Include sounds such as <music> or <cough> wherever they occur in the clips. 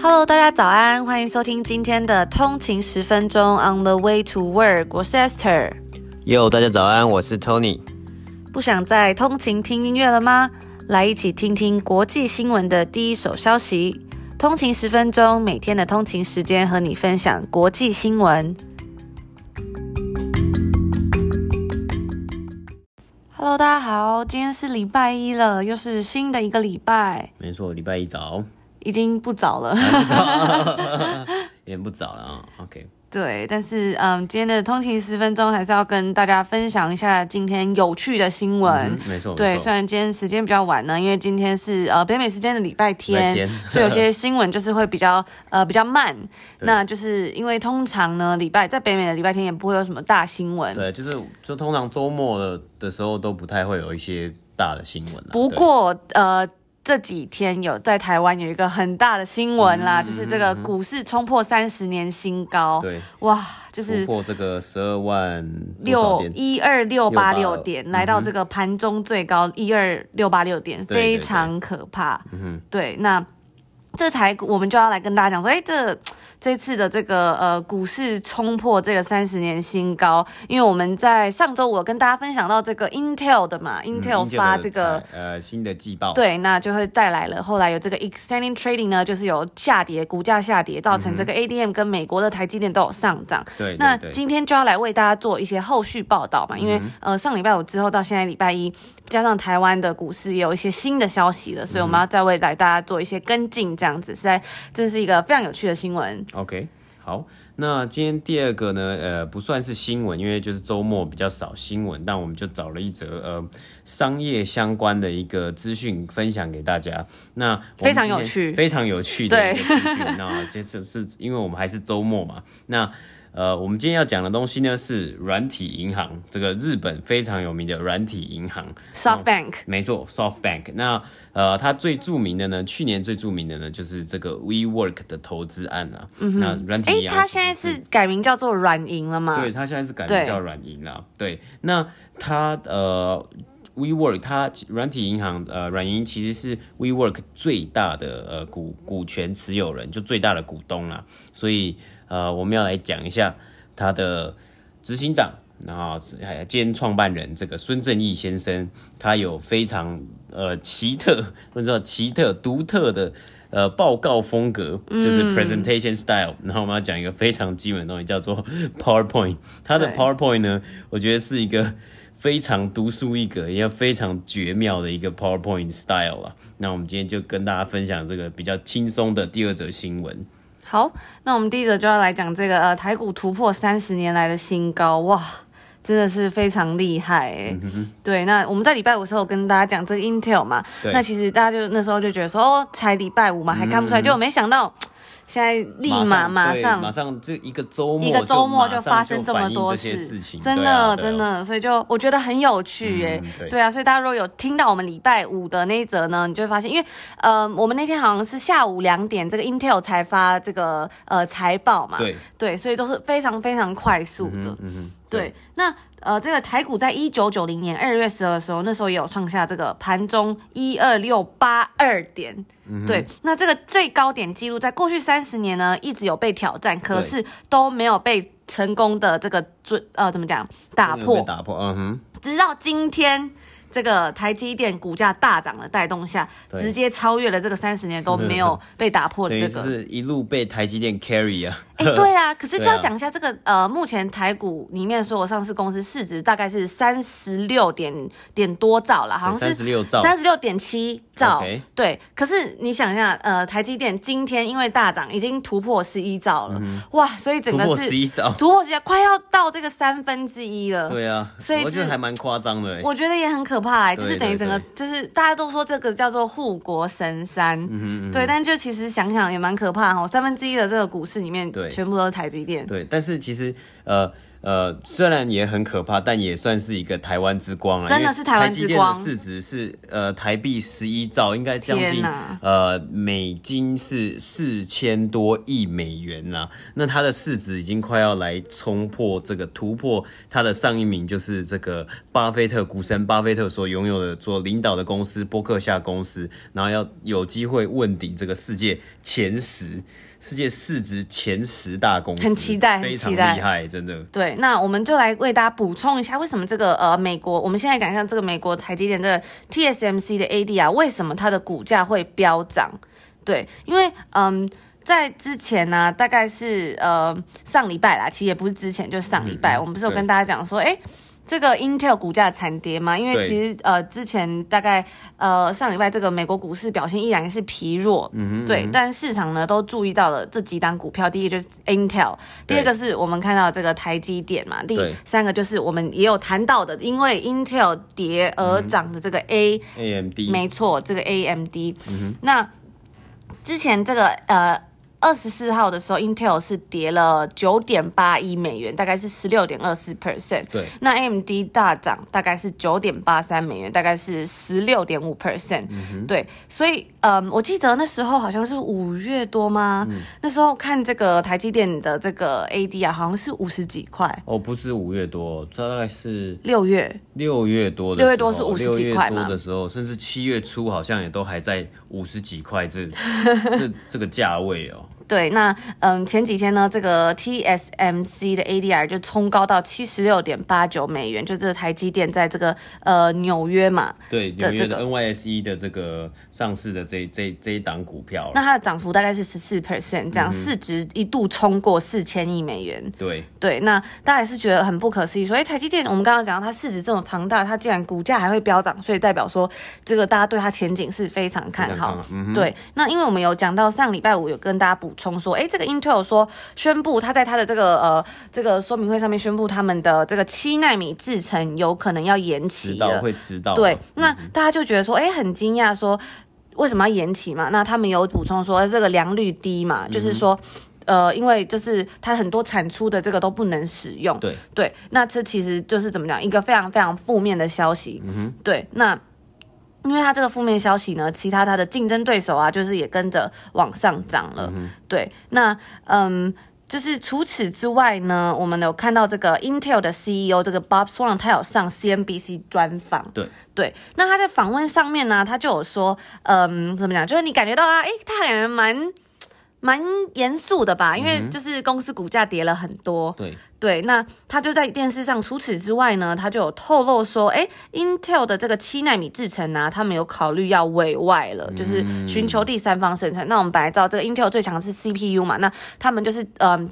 Hello，大家早安，欢迎收听今天的通勤十分钟 On the way to work，我是 Esther。Yo，大家早安，我是 Tony。不想再通勤听音乐了吗？来一起听听国际新闻的第一手消息。通勤十分钟，每天的通勤时间和你分享国际新闻。Hello，大家好，今天是礼拜一了，又是新的一个礼拜。没错，礼拜一早。已经不早了，不早 <laughs> 有点不早了啊。OK，对，但是嗯，今天的通勤十分钟还是要跟大家分享一下今天有趣的新闻。嗯、没错，对，虽然今天时间比较晚呢，因为今天是呃北美时间的礼拜天，天所以有些新闻就是会比较呃比较慢。那就是因为通常呢，礼拜在北美的礼拜天也不会有什么大新闻。对，就是就通常周末的的时候都不太会有一些大的新闻。不过呃。这几天有在台湾有一个很大的新闻啦，嗯、就是这个股市冲破三十年新高。对，哇，就是破这个十二万六一二六八六点，嗯、来到这个盘中最高一二六八六点，非常可怕。嗯对，那这才我们就要来跟大家讲说，哎，这。这次的这个呃股市冲破这个三十年新高，因为我们在上周我跟大家分享到这个 Intel 的嘛、嗯、，Intel 发这个呃新的季报，对，那就会带来了后来有这个 extending trading 呢，就是有下跌，股价下跌，造成这个 ADM 跟美国的台积电都有上涨。对、嗯，那今天就要来为大家做一些后续报道嘛，因为呃上礼拜五之后到现在礼拜一，加上台湾的股市也有一些新的消息了，所以我们要再为来大家做一些跟进，这样子实在这是一个非常有趣的新闻。OK，好，那今天第二个呢，呃，不算是新闻，因为就是周末比较少新闻，但我们就找了一则呃商业相关的一个资讯分享给大家。那非常有趣，非常有趣的一个资讯。那其实是因为我们还是周末嘛，那。呃，我们今天要讲的东西呢是软体银行，这个日本非常有名的软体银行，SoftBank。没错，SoftBank。那呃，它最著名的呢，去年最著名的呢就是这个 WeWork 的投资案啊。嗯哼。那软体银行，哎，它现在是改名叫做软银了吗？对，它现在是改名叫软银了。对，对，那它呃，WeWork 它软体银行呃软银其实是 WeWork 最大的呃股股权持有人，就最大的股东啦，所以。呃，我们要来讲一下他的执行长，然后兼创办人这个孙正义先生，他有非常呃奇特或者说奇特独特的呃报告风格，就是 presentation style。然后我们要讲一个非常基本的东西，叫做 <laughs> PowerPoint。他的 PowerPoint 呢，我觉得是一个非常独树一格，也非常绝妙的一个 PowerPoint style 啊。那我们今天就跟大家分享这个比较轻松的第二则新闻。好，那我们第一则就要来讲这个呃台股突破三十年来的新高，哇，真的是非常厉害哎。嗯、对，那我们在礼拜五的时候跟大家讲这个 Intel 嘛，那其实大家就那时候就觉得说，哦，才礼拜五嘛，还看不出来，嗯、结果没想到。现在立马马上马上。就一个周末一个周末就发生这么多事。情，真的真的，所以就我觉得很有趣耶。对。啊，所以大家如果有听到我们礼拜五的那一则呢，你就会发现，因为呃我们那天好像是下午两点，这个 Intel 才发这个呃财报嘛，对。对，所以都是非常非常快速的，嗯对，那。呃，这个台股在一九九零年二月十二的时候，那时候也有创下这个盘中一二六八二点，嗯、对，那这个最高点记录在过去三十年呢，一直有被挑战，可是都没有被成功的这个准呃怎么讲打破，打破，嗯哼，直到今天。这个台积电股价大涨的带动下，直接超越了这个三十年都没有 <laughs> 被打破的这个，是一路被台积电 carry 啊。哎，<laughs> 对啊，可是就要讲一下这个、啊、呃，目前台股里面所有上市公司市值大概是三十六点点多兆了，好像是三十六兆，三十六点七兆。对，可是你想一下，呃，台积电今天因为大涨，已经突破十一兆了，嗯、哇，所以整个是突破十一兆，突破十一，快要到这个三分之一了。对啊，所以我觉得还蛮夸张的。我觉得也很可。怕哎，就是等于整个，就是大家都说这个叫做护国神山，嗯哼嗯哼对，但就其实想想也蛮可怕哦，三分之一的这个股市里面，对，全部都是台积电，对，但是其实呃呃，虽然也很可怕，但也算是一个台湾之光啊！真的是台湾之光。台积电的市值是呃台币十一兆，应该将近呃美金是四千多亿美元啦。那它的市值已经快要来冲破这个突破它的上一名，就是这个巴菲特股神巴菲特所拥有的做领导的公司波克夏公司，然后要有机会问鼎这个世界前十。世界市值前十大公司，很期待，非常厉害，真的。对，那我们就来为大家补充一下，为什么这个呃美国，我们现在讲一下这个美国台积电这个 TSMC 的 AD 啊为什么它的股价会飙涨？对，因为嗯，在之前呢、啊，大概是呃上礼拜啦，其实也不是之前，就是上礼拜，嗯、我们不是有跟大家讲说，哎。这个 Intel 股价惨跌嘛，因为其实呃之前大概呃上礼拜这个美国股市表现依然是疲弱，嗯哼，对，但市场呢都注意到了这几档股票，第一个就是 Intel，第二个是我们看到这个台积电嘛，第三个就是我们也有谈到的，因为 Intel 跌而涨的这个 A AMD，没错，这个 AMD，嗯哼，那之前这个呃。二十四号的时候，Intel 是跌了九点八一美元，大概是十六点二四 percent。对，那 AMD 大涨，大概是九点八三美元，大概是十六点五 percent。对，所以，嗯，我记得那时候好像是五月多吗？嗯、那时候看这个台积电的这个 AD 啊，好像是五十几块。哦，不是五月多，大概是六月。六月多的，六月多是五十几块多的时候，甚至七月初好像也都还在五十几块这这这个价位哦。对，那嗯，前几天呢，这个 TSMC 的 ADR 就冲高到七十六点八九美元，就这个台积电在这个呃纽约嘛，对，纽约的 NYSE 的这个上市的这这这一档股票，那它的涨幅大概是十四 percent，这样、嗯、市值一度冲过四千亿美元。对对，那大家也是觉得很不可思议，所以台积电我们刚刚讲到它市值这么庞大，它竟然股价还会飙涨，所以代表说这个大家对它前景是非常看好。看嗯、对，那因为我们有讲到上礼拜五有跟大家补。充说，哎，这个 Intel 说宣布，他在他的这个呃这个说明会上面宣布，他们的这个七纳米制程有可能要延期迟到会迟到。对，那大家就觉得说，哎，很惊讶，说为什么要延期嘛？那他们有补充说，这个良率低嘛，嗯、就是说，呃，因为就是它很多产出的这个都不能使用。对对，那这其实就是怎么讲，一个非常非常负面的消息。嗯哼，对，那。因为他这个负面消息呢，其他他的竞争对手啊，就是也跟着往上涨了。嗯、对，那嗯，就是除此之外呢，我们有看到这个 Intel 的 CEO 这个 Bob Swan，他有上 CNBC 专访。对对，那他在访问上面呢，他就有说，嗯，怎么讲？就是你感觉到啊，诶，他感觉蛮。蛮严肃的吧，因为就是公司股价跌了很多。对对，那他就在电视上。除此之外呢，他就有透露说，哎，Intel 的这个七纳米制程啊，他们有考虑要委外了，就是寻求第三方生产。那我们本来知道这个 Intel 最强的是 CPU 嘛，那他们就是嗯。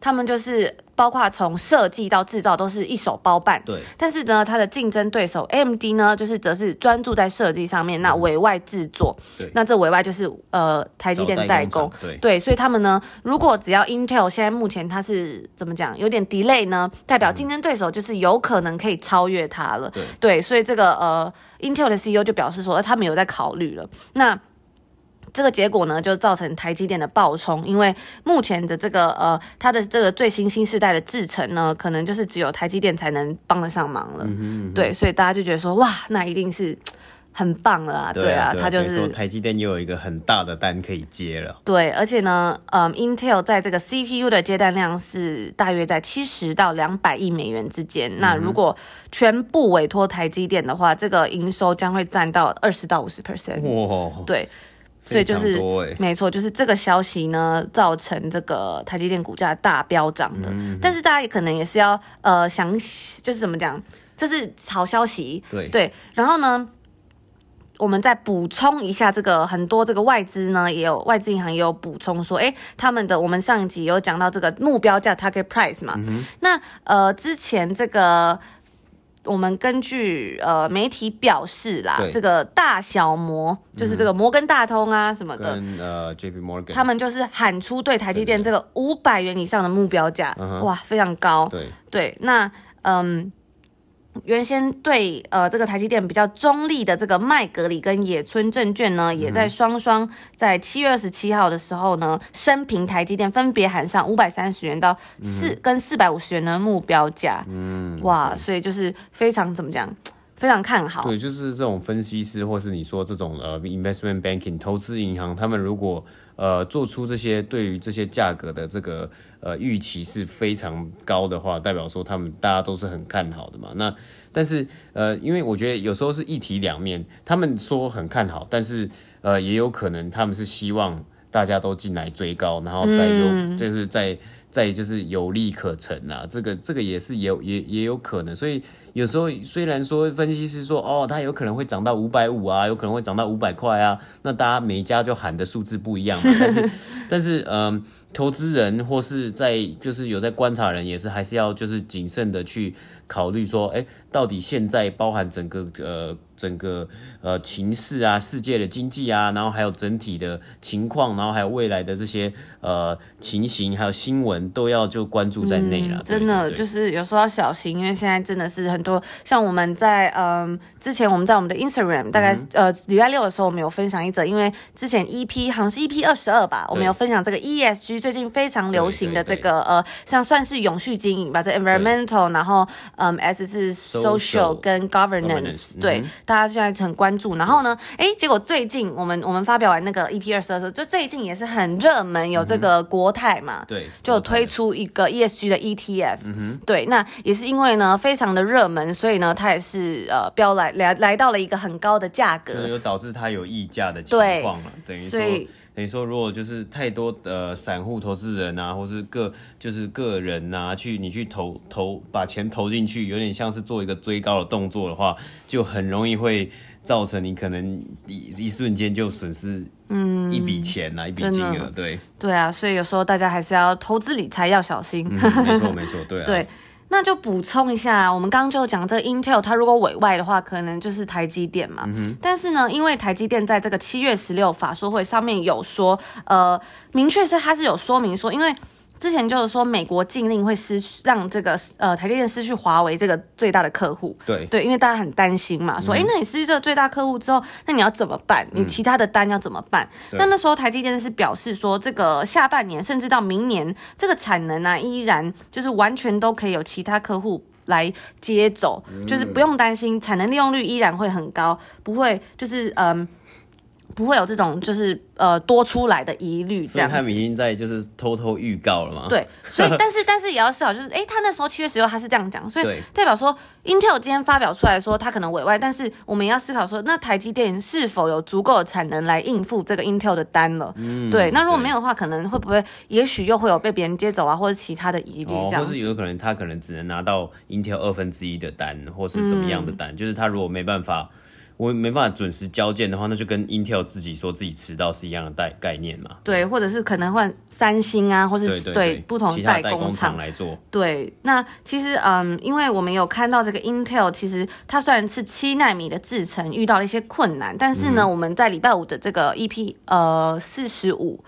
他们就是包括从设计到制造都是一手包办，对。但是呢，它的竞争对手 AMD 呢，就是则是专注在设计上面，那委外制作，对。那这委外就是呃台积电代工，对。对，所以他们呢，如果只要 Intel 现在目前它是怎么讲，有点 delay 呢，代表竞争对手就是有可能可以超越它了，对。对，所以这个呃 Intel 的 CEO 就表示说，他们有在考虑了，那。这个结果呢，就造成台积电的暴冲，因为目前的这个呃，它的这个最新新世代的制程呢，可能就是只有台积电才能帮得上忙了。嗯哼嗯哼。对，所以大家就觉得说，哇，那一定是很棒了啊！对啊，它就是说台积电又有一个很大的单可以接了。对，而且呢，嗯，Intel 在这个 CPU 的接单量是大约在七十到两百亿美元之间。嗯。那如果全部委托台积电的话，这个营收将会占到二十到五十 percent。哇，对。所以就是没错，就是这个消息呢，造成这个台积电股价大飙涨的。嗯、但是大家也可能也是要呃想，就是怎么讲，这是好消息。对对。然后呢，我们再补充一下，这个很多这个外资呢，也有外资银行也有补充说，哎，他们的我们上一集有讲到这个目标价 target price 嘛。嗯、那呃之前这个。我们根据呃媒体表示啦，这个大小摩就是这个摩根大通啊什么的，跟呃 JP Morgan，他们就是喊出对台积电这个五百元以上的目标价，哇，非常高。对。对，那嗯，原先对呃这个台积电比较中立的这个麦格里跟野村证券呢，也在双双在七月二十七号的时候呢，升评台积电，分别喊上五百三十元到四跟四百五十元的目标价。嗯，哇，所以就是非常怎么讲？<tsk> 非常看好，对，就是这种分析师，或是你说这种呃，investment banking 投资银行，他们如果呃做出这些对于这些价格的这个呃预期是非常高的话，代表说他们大家都是很看好的嘛。那但是呃，因为我觉得有时候是一体两面，他们说很看好，但是呃也有可能他们是希望大家都进来追高，然后再用、嗯、就是在。再就是有利可乘啊，这个这个也是也有也也有可能，所以有时候虽然说分析师说哦，它有可能会涨到五百五啊，有可能会涨到五百块啊，那大家每一家就喊的数字不一样嘛，但是 <laughs> 但是嗯、呃，投资人或是在就是有在观察人也是还是要就是谨慎的去考虑说，哎，到底现在包含整个呃。整个呃情势啊，世界的经济啊，然后还有整体的情况，然后还有未来的这些呃情形，还有新闻都要就关注在内了。真的就是有时候要小心，因为现在真的是很多像我们在嗯、呃、之前我们在我们的 Instagram 大概、嗯、呃礼拜六的时候，我们有分享一则，因为之前 EP 好像是 EP 二十二吧，我们有分享这个 ESG 最近非常流行的这个呃像算是永续经营吧，这 environmental，然后嗯 S 是 social 跟 governance，对。嗯大家现在很关注，然后呢，哎，结果最近我们我们发表完那个 EP 二十二的时候，就最近也是很热门，有这个国泰嘛，嗯、对，就推出一个 ESG 的 ETF，嗯，对，那也是因为呢非常的热门，所以呢它也是呃飙来来来到了一个很高的价格，所以有导致它有溢价的情况了，等于说。等于说，如果就是太多的散户投资人啊，或是个就是个人啊，去你去投投把钱投进去，有点像是做一个追高的动作的话，就很容易会造成你可能一一瞬间就损失嗯一笔钱啊，嗯、一笔金额，对对啊，所以有时候大家还是要投资理财要小心，嗯、<laughs> 没错没错，对啊。对那就补充一下，我们刚刚就讲这个 Intel，它如果委外的话，可能就是台积电嘛。嗯、但是呢，因为台积电在这个七月十六法说会上面有说，呃，明确是它是有说明说，因为。之前就是说，美国禁令会失去让这个呃台积电失去华为这个最大的客户。对对，因为大家很担心嘛，说哎、嗯，那你失去这个最大客户之后，那你要怎么办？你其他的单要怎么办？嗯、那那时候台积电是表示说，这个下半年甚至到明年，这个产能啊，依然就是完全都可以有其他客户来接走，嗯、就是不用担心，产能利用率依然会很高，不会就是嗯。呃不会有这种就是呃多出来的疑虑，这样。他们已经在就是偷偷预告了嘛。对，所以 <laughs> 但是但是也要思考，就是哎，他那时候七月十六他是这样讲，所以代表说 Intel 今天发表出来说他可能委外，但是我们也要思考说，那台积电是否有足够的产能来应付这个 Intel 的单了？嗯，对。那如果没有的话，可能会不会也许又会有被别人接走啊，或者其他的疑虑这样？或是有可能他可能只能拿到 Intel 二分之一的单，或是怎么样的单？嗯、就是他如果没办法。我没办法准时交件的话，那就跟 Intel 自己说自己迟到是一样的概概念嘛。对，或者是可能换三星啊，或是对，不同代工厂来做。对，那其实嗯，因为我们有看到这个 Intel，其实它虽然是七纳米的制程遇到了一些困难，但是呢，嗯、我们在礼拜五的这个 EP 呃四十五。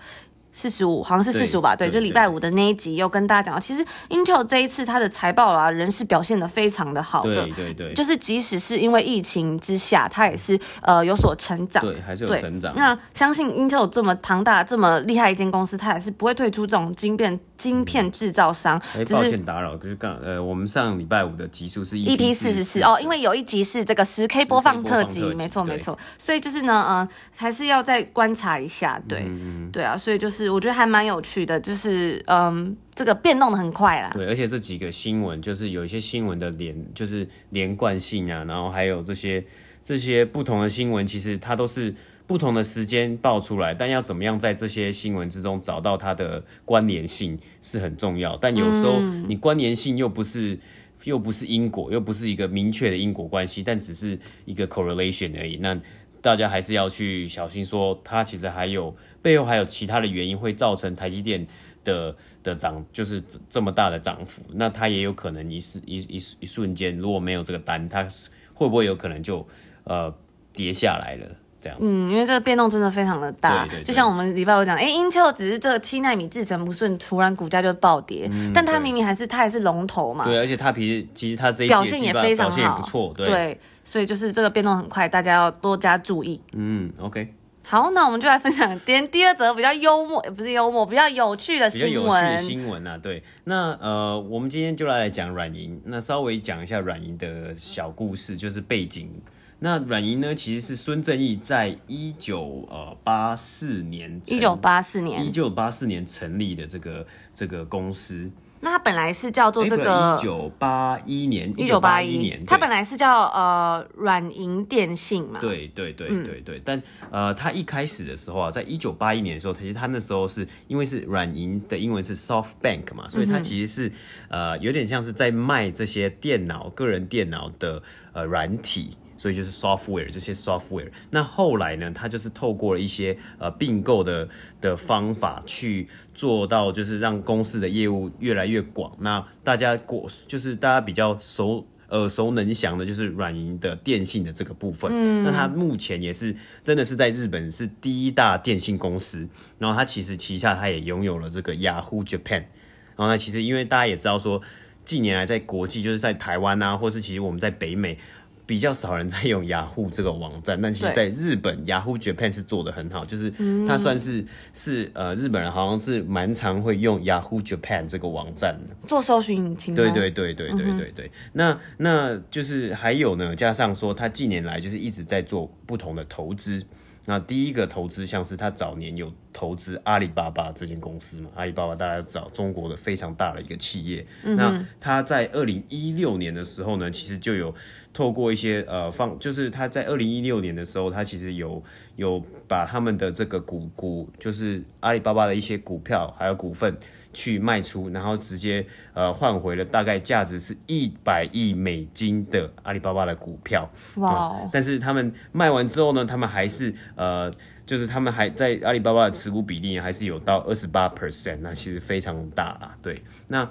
四十五，好像是四十五吧？对，对，就礼拜五的那一集又跟大家讲到，其实 Intel 这一次它的财报啊，仍是表现的非常的好的。对对对，就是即使是因为疫情之下，它也是呃有所成长。对，还是有成长。那相信 Intel 这么庞大、这么厉害一间公司，它也是不会退出这种晶片晶片制造商。哎、嗯，抱歉打扰，就是刚呃，我们上礼拜五的集数是 EP 四十四哦，因为有一集是这个十 K 播放特辑，没错没错。所以就是呢，呃，还是要再观察一下。对，嗯、对啊，所以就是我觉得还蛮有趣。的就是嗯，这个变动的很快啦。对，而且这几个新闻就是有一些新闻的连，就是连贯性啊，然后还有这些这些不同的新闻，其实它都是不同的时间爆出来，但要怎么样在这些新闻之中找到它的关联性是很重要。但有时候你关联性又不是又不是因果，又不是一个明确的因果关系，但只是一个 correlation 而已。那大家还是要去小心，说它其实还有。背后还有其他的原因会造成台积电的的涨，就是这么大的涨幅。那它也有可能一时一一一瞬间，如果没有这个单，它会不会有可能就呃跌下来了？这样子。嗯，因为这个变动真的非常的大，对对对，就像我们礼拜五讲，哎、欸，Intel 只是这个七纳米制程不顺，突然股价就暴跌，嗯、但它明明还是它还是龙头嘛。对，而且它其实其实它这一表现也非常好，表现也不错，对，对，所以就是这个变动很快，大家要多加注意。嗯，OK。好，那我们就来分享今天第二则比较幽默，不是幽默，比较有趣的新闻。比较有趣的新闻啊，对。那呃，我们今天就来讲软银，那稍微讲一下软银的小故事，就是背景。那软银呢，其实是孙正义在一九呃八四年，一九八四年，一九八四年成立的这个这个公司。那它本来是叫做这个一九八一年，一九八一年，它本来是叫呃软银电信嘛。对对对对对，嗯、但呃，它一开始的时候啊，在一九八一年的时候，其实它那时候是因为是软银的英文是 SoftBank 嘛，所以它其实是、嗯、呃有点像是在卖这些电脑、个人电脑的呃软体。所以就是 software 这些 software，那后来呢，它就是透过了一些呃并购的的方法去做到，就是让公司的业务越来越广。那大家过就是大家比较熟耳熟能详的，就是软银的电信的这个部分。嗯，那它目前也是真的是在日本是第一大电信公司。然后它其实旗下它也拥有了这个雅虎 Japan。然后呢，其实因为大家也知道说，近年来在国际就是在台湾啊，或是其实我们在北美。比较少人在用雅虎这个网站，但其实在日本，雅虎 Japan 是做的很好，就是它算是是呃日本人好像是蛮常会用雅虎 Japan 这个网站的，做搜寻引擎。对对对对对对对，嗯、那那就是还有呢，加上说他近年来就是一直在做不同的投资。那第一个投资像是他早年有投资阿里巴巴这间公司嘛，阿里巴巴大家知道中国的非常大的一个企业。嗯、那他在二零一六年的时候呢，其实就有透过一些呃放，就是他在二零一六年的时候，他其实有有把他们的这个股股，就是阿里巴巴的一些股票还有股份。去卖出，然后直接呃换回了大概价值是一百亿美金的阿里巴巴的股票。哇、wow. 嗯！但是他们卖完之后呢，他们还是呃，就是他们还在阿里巴巴的持股比例还是有到二十八 percent，那其实非常大啦。对，那。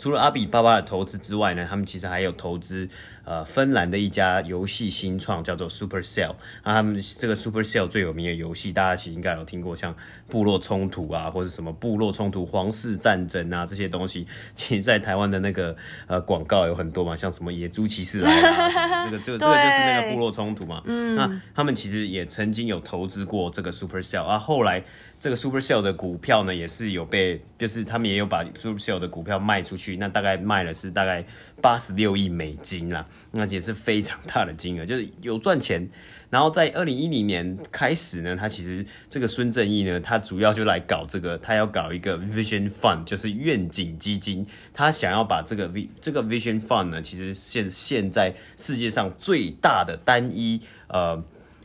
除了阿里巴巴的投资之外呢，他们其实还有投资呃芬兰的一家游戏新创叫做 Supercell。那他们这个 Supercell 最有名的游戏，大家其实应该有听过，像部落冲突啊，或者什么部落冲突、皇室战争啊这些东西，其实在台湾的那个呃广告有很多嘛，像什么野猪骑士来啊，这个这个这个就是那个部落冲突嘛。嗯，那他们其实也曾经有投资过这个 Supercell 啊，后来。这个 Supercell 的股票呢，也是有被，就是他们也有把 Supercell 的股票卖出去，那大概卖了是大概八十六亿美金啦，那也是非常大的金额，就是有赚钱。然后在二零一零年开始呢，他其实这个孙正义呢，他主要就来搞这个，他要搞一个 Vision Fund，就是愿景基金，他想要把这个 V 这个 Vision Fund 呢，其实现现在世界上最大的单一呃。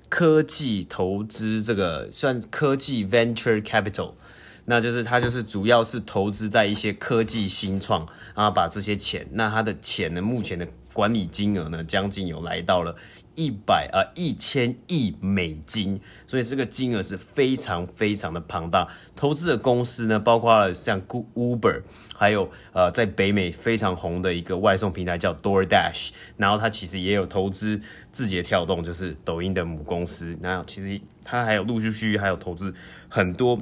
科技投资这个算科技 venture capital，那就是它就是主要是投资在一些科技新创，啊把这些钱，那它的钱呢，目前的管理金额呢，将近有来到了一百啊一千亿美金，所以这个金额是非常非常的庞大。投资的公司呢，包括了像 Uber。还有呃，在北美非常红的一个外送平台叫 DoorDash，然后它其实也有投资字节跳动，就是抖音的母公司。那其实它还有陆陆续续还有投资很多，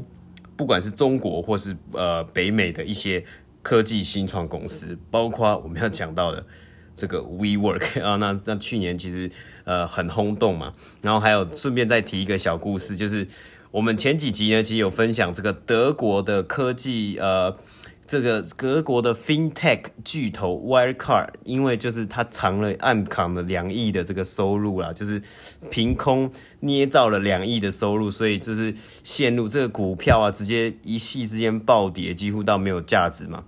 不管是中国或是呃北美的一些科技新创公司，包括我们要讲到的这个 WeWork <laughs> 啊，那那去年其实呃很轰动嘛。然后还有顺便再提一个小故事，就是我们前几集呢其实有分享这个德国的科技呃。这个德国的 FinTech 巨头 Wirecard，因为就是他藏了暗藏了两亿的这个收入啦，就是凭空捏造了两亿的收入，所以就是陷入这个股票啊，直接一夕之间暴跌，几乎到没有价值嘛。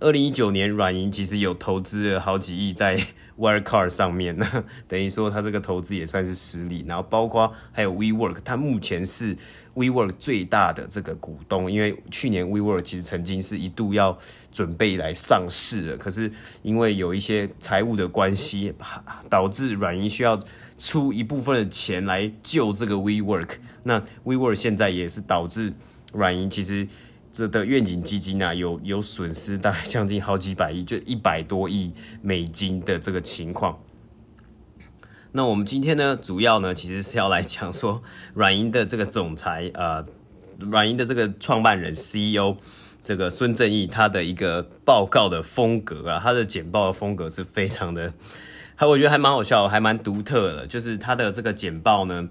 二零一九年软银其实有投资了好几亿在。<laughs> Wirecard 上面呢，<laughs> 等于说他这个投资也算是失利，然后包括还有 WeWork，他目前是 WeWork 最大的这个股东，因为去年 WeWork 其实曾经是一度要准备来上市了，可是因为有一些财务的关系，导致软银需要出一部分的钱来救这个 WeWork，那 WeWork 现在也是导致软银其实。这的愿景基金啊，有有损失，大概将近好几百亿，就一百多亿美金的这个情况。那我们今天呢，主要呢其实是要来讲说软银的这个总裁，呃，软银的这个创办人 CEO 这个孙正义他的一个报告的风格啊，他的简报的风格是非常的，还我觉得还蛮好笑，还蛮独特的，就是他的这个简报呢。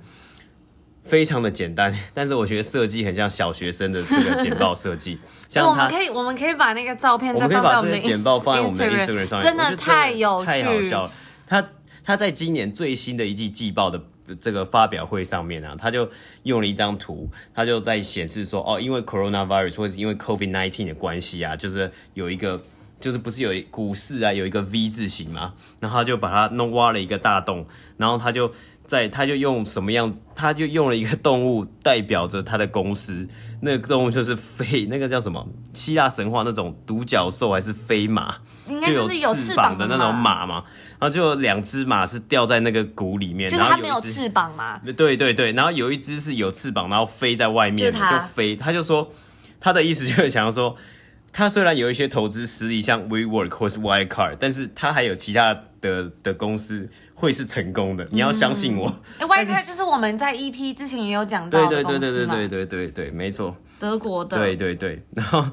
非常的简单，<laughs> 但是我觉得设计很像小学生的这个简报设计。<laughs> 像我们可以，我们可以把那个照片再放在我们的简报放在我们的 Instagram 上面，真的太有趣，太好笑了。他他在今年最新的一季季报的这个发表会上面啊，他就用了一张图，他就在显示说，哦，因为 Coronavirus 或者因为 COVID nineteen 的关系啊，就是有一个，就是不是有股市啊有一个 V 字形嘛，然后他就把它弄挖了一个大洞，然后他就。在，他就用什么样？他就用了一个动物代表着他的公司，那个动物就是飞，那个叫什么？希腊神话那种独角兽还是飞马？应该就是有翅膀的那种马嘛。然后就两只马是掉在那个谷里面，就是它没有翅膀嘛？对对对，然后有一只是有翅膀，然后飞在外面，就，就飞。他就说，他的意思就是想要说。他虽然有一些投资实力，像 WeWork 或是 Wirecard，但是他还有其他的的公司会是成功的，你要相信我。哎、嗯欸、，Wirecard 就是我们在 EP 之前也有讲到的，对对对对对对对对对，没错，德国的，对对对。<laughs> 然后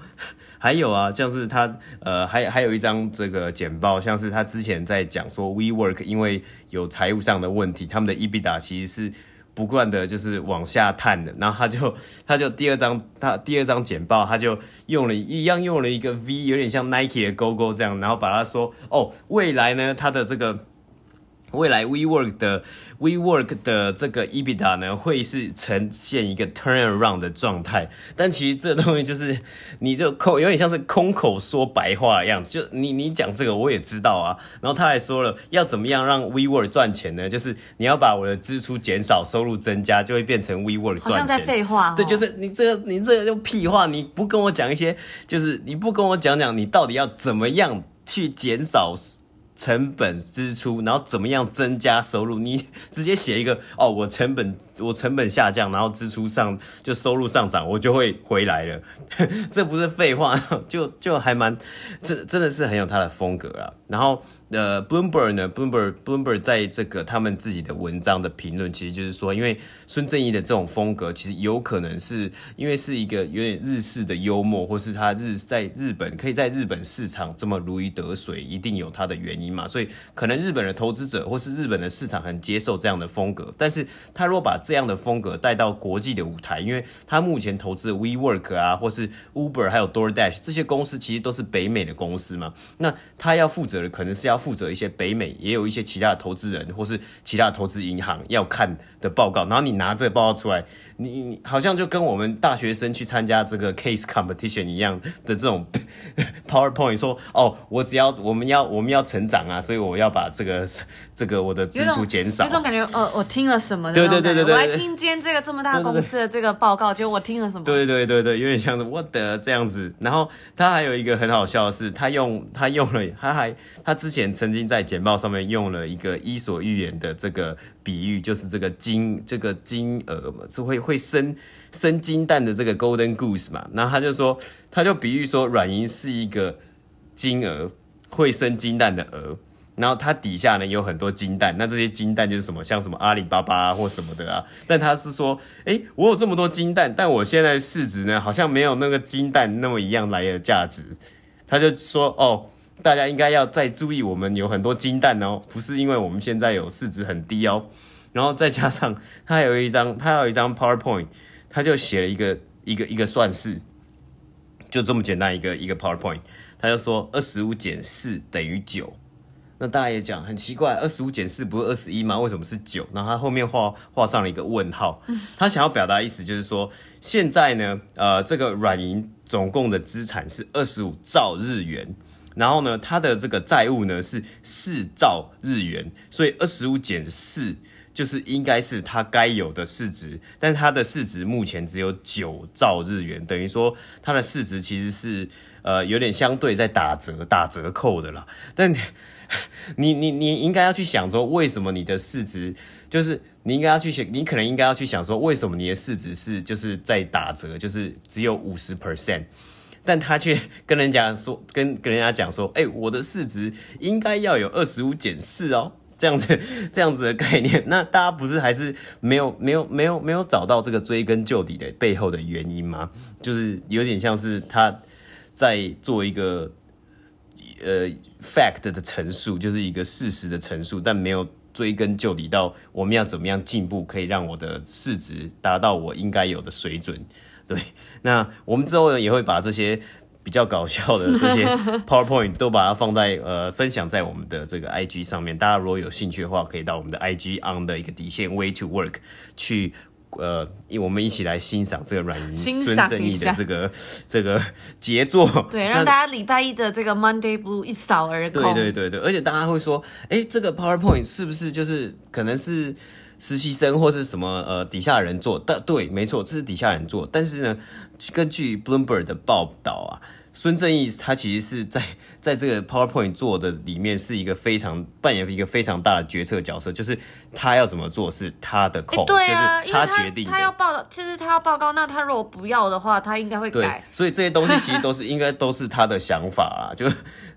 还有啊，像是他呃，还还有一张这个简报，像是他之前在讲说 WeWork 因为有财务上的问题，他们的 EBITDA 其实是。不断的就是往下探的，然后他就他就第二张他第二张简报，他就用了一样用了一个 V，有点像 Nike 的勾勾这样，然后把它说哦，未来呢，它的这个。未来 WeWork 的 WeWork 的这个 EBITDA 呢，会是呈现一个 turnaround 的状态，但其实这东西就是你就口有点像是空口说白话的样子，就你你讲这个我也知道啊，然后他还说了要怎么样让 WeWork 赚钱呢？就是你要把我的支出减少，收入增加，就会变成 WeWork 赚钱。好像在废话哦。对，就是你这个你这个就屁话，你不跟我讲一些，就是你不跟我讲讲你到底要怎么样去减少。成本支出，然后怎么样增加收入？你直接写一个哦，我成本我成本下降，然后支出上就收入上涨，我就会回来了。<laughs> 这不是废话，就就还蛮，这真的是很有他的风格啊。然后。呃，Bloomberg 呢？Bloomberg Bloomberg 在这个他们自己的文章的评论，其实就是说，因为孙正义的这种风格，其实有可能是因为是一个有点日式的幽默，或是他日在日本可以在日本市场这么如鱼得水，一定有他的原因嘛。所以可能日本的投资者或是日本的市场很接受这样的风格，但是他如果把这样的风格带到国际的舞台，因为他目前投资的 WeWork 啊，或是 Uber 还有 DoorDash 这些公司，其实都是北美的公司嘛，那他要负责可能是要。负责一些北美，也有一些其他的投资人或是其他的投资银行要看的报告，然后你拿这个报告出来，你好像就跟我们大学生去参加这个 case competition 一样的这种 <laughs> PowerPoint 说，哦，我只要我们要我们要成长啊，所以我要把这个这个我的支出减少。有种感觉，呃，我听了什么？对对对对对，我来听今天这个这么大公司的这个报告，结果我听了什么？对对对对，有点像是我的这样子。然后他还有一个很好笑的是，他用他用了，他还他之前曾经在简报上面用了一个伊索寓言的这个比喻，就是这个金这个金鹅嘛，是会会生生金蛋的这个 Golden Goose 嘛。然后他就说，他就比喻说软银是一个金鹅，会生金蛋的鹅。然后它底下呢有很多金蛋，那这些金蛋就是什么，像什么阿里巴巴啊或什么的啊。但他是说，哎，我有这么多金蛋，但我现在市值呢好像没有那个金蛋那么一样来的价值。他就说，哦。大家应该要再注意，我们有很多金蛋哦，不是因为我们现在有市值很低哦。然后再加上他有一张，<laughs> 他有一张 PowerPoint，他就写了一个一个一个算式，就这么简单一个一个 PowerPoint，他就说二十五减四等于九。那大家也讲很奇怪，二十五减四不是二十一吗？为什么是九？然后他后面画画上了一个问号，他想要表达意思就是说，现在呢，呃，这个软银总共的资产是二十五兆日元。然后呢，它的这个债务呢是四兆日元，所以二十五减四就是应该是它该有的市值，但它的市值目前只有九兆日元，等于说它的市值其实是呃有点相对在打折打折扣的啦。但 <laughs> 你你你应该要去想说，为什么你的市值就是你应该要去想，你可能应该要去想说，为什么你的市值是就是在打折，就是只有五十 percent。但他却 <laughs> 跟人家说，跟跟人家讲说，哎、我的市值应该要有二十五减四哦，这样子这样子的概念。那大家不是还是没有没有没有没有找到这个追根究底的背后的原因吗？就是有点像是他在做一个呃 fact 的陈述，就是一个事实的陈述，但没有追根究底到我们要怎么样进步，可以让我的市值达到我应该有的水准。对，那我们之后呢也会把这些。比较搞笑的 <laughs> 这些 PowerPoint 都把它放在呃分享在我们的这个 IG 上面，大家如果有兴趣的话，可以到我们的 IG on 的一个底线 Way to Work 去呃，我们一起来欣赏这个软银孙正义的这个这个杰作，对，让大家礼拜一的这个 Monday Blue 一扫而空。对对对对，而且大家会说，哎、欸，这个 PowerPoint 是不是就是可能是实习生或是什么呃底下人做？但对，没错，这是底下人做，但是呢。根据 Bloomberg 的报道啊，孙正义他其实是在在这个 PowerPoint 做的里面是一个非常扮演一个非常大的决策角色，就是他要怎么做是他的欸、对啊，就是他决定他，他要报，就是他要报告，那他如果不要的话，他应该会改。对，所以这些东西其实都是应该都是他的想法啊，<laughs> 就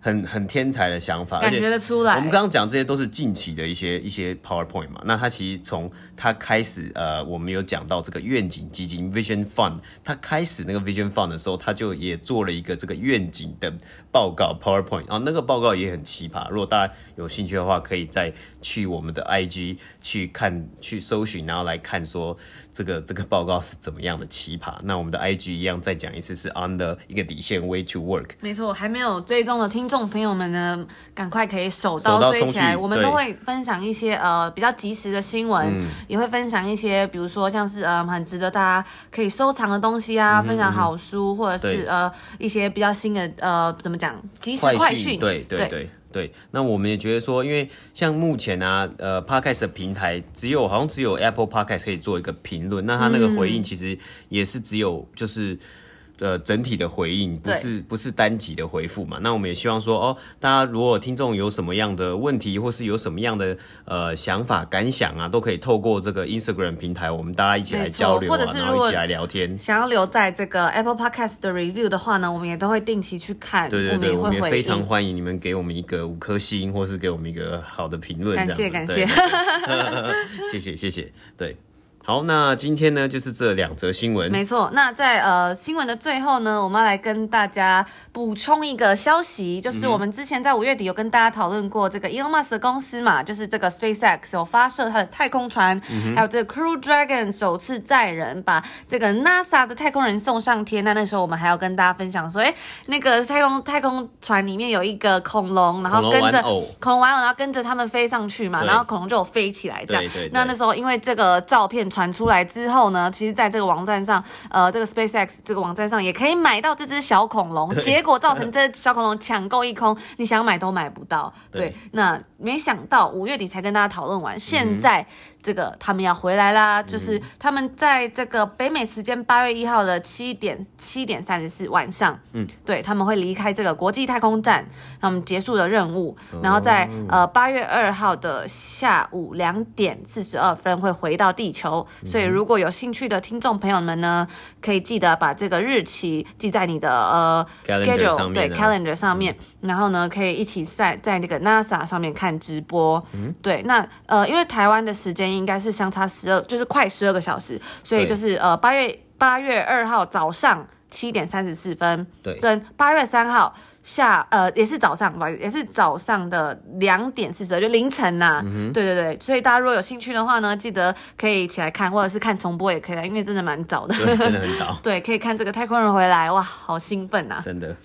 很很天才的想法，感觉得出来。我们刚刚讲这些都是近期的一些一些 PowerPoint 嘛，那他其实从他开始呃，我们有讲到这个愿景基金 Vision Fund，他开始。那个 Vision Fund 的时候，他就也做了一个这个愿景的报告 PowerPoint 啊，那个报告也很奇葩。如果大家有兴趣的话，可以再去我们的 IG 去看、去搜寻，然后来看说这个这个报告是怎么样的奇葩。那我们的 IG 一样再讲一次，是 on the 一个底线 Way to Work。没错，还没有追踪的听众朋友们呢，赶快可以手刀追起来。我们都会分享一些呃比较及时的新闻，嗯，也会分享一些比如说像是呃很值得大家可以收藏的东西啊。分享好书，或者是呃一些比较新的呃怎么讲及时快讯，对对对对，对。那我们也觉得说，因为像目前啊呃 Podcast 的平台只有好像只有 Apple Podcast 可以做一个评论，那它那个回应其实也是只有就是。呃，整体的回应不是不是单集的回复嘛？那我们也希望说，哦，大家如果听众有什么样的问题，或是有什么样的呃想法感想啊，都可以透过这个 Instagram 平台，我们大家一起来交流啊，或者是然后一起来聊天。想要留在这个 Apple Podcast 的 review 的话呢，我们也都会定期去看。对对对，我们也，我们也非常欢迎你们给我们一个五颗星，或是给我们一个好的评论。感谢感谢，<laughs> 谢谢谢谢，对。好，那今天呢，就是这两则新闻。没错，那在呃新闻的最后呢，我们要来跟大家补充一个消息，就是我们之前在五月底有跟大家讨论过这个 Elon Musk 的公司嘛，就是这个 SpaceX 有发射它的太空船，嗯、还有这个 Crew Dragon 首次载人把这个 NASA 的太空人送上天。那那时候我们还要跟大家分享说，哎，那个太空太空船里面有一个恐龙，然后跟着恐龙玩偶，然后跟着他们飞上去嘛，然后恐龙就有飞起来这样。对对对。那那时候因为这个照片。传出来之后呢，其实在这个网站上，呃，这个 SpaceX 这个网站上也可以买到这只小恐龙，结果造成这小恐龙抢购一空，你想买都买不到。对，对那没想到五月底才跟大家讨论完，现在。嗯这个他们要回来啦，就是他们在这个北美时间八月一号的七点七点三十四晚上，嗯，对，他们会离开这个国际太空站，他们结束了任务，然后在呃八月二号的下午两点四十二分会回到地球。所以如果有兴趣的听众朋友们呢，可以记得把这个日期记在你的呃 schedule 对 calendar 上面，然后呢可以一起在在那个 NASA 上面看直播。嗯，对，那呃因为台湾的时间。应该是相差十二，就是快十二个小时，所以就是呃八月八月二号早上七点三十四分，对，跟八月三号下呃也是早上吧，也是早上的两点四十二，就凌晨呐、啊嗯，对对对，所以大家如果有兴趣的话呢，记得可以起来看，或者是看重播也可以，因为真的蛮早的，真的很早，<laughs> 对，可以看这个太空人回来，哇，好兴奋呐，真的。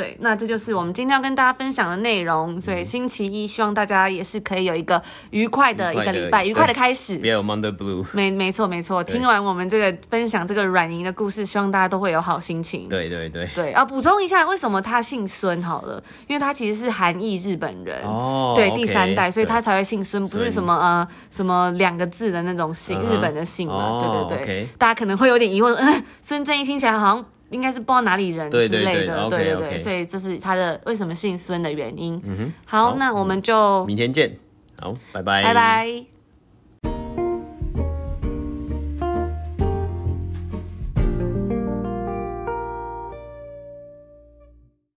对，那这就是我们今天要跟大家分享的内容。所以星期一，希望大家也是可以有一个愉快的一个礼拜，愉快的开始。别有 Monday Blue。没没错没错，听完我们这个分享这个软银的故事，希望大家都会有好心情。对对对对。啊，补充一下，为什么他姓孙？好了，因为他其实是韩裔日本人哦，对，第三代，所以他才会姓孙，不是什么呃什么两个字的那种姓，日本的姓嘛。对对对。大家可能会有点疑惑，嗯，孙正义听起来好像。应该是不知道哪里人之类的，对对对，对对对，okay, okay. 所以这是他的为什么姓孙的原因。嗯哼，好，好，那我们就明天见，好，拜拜，拜拜。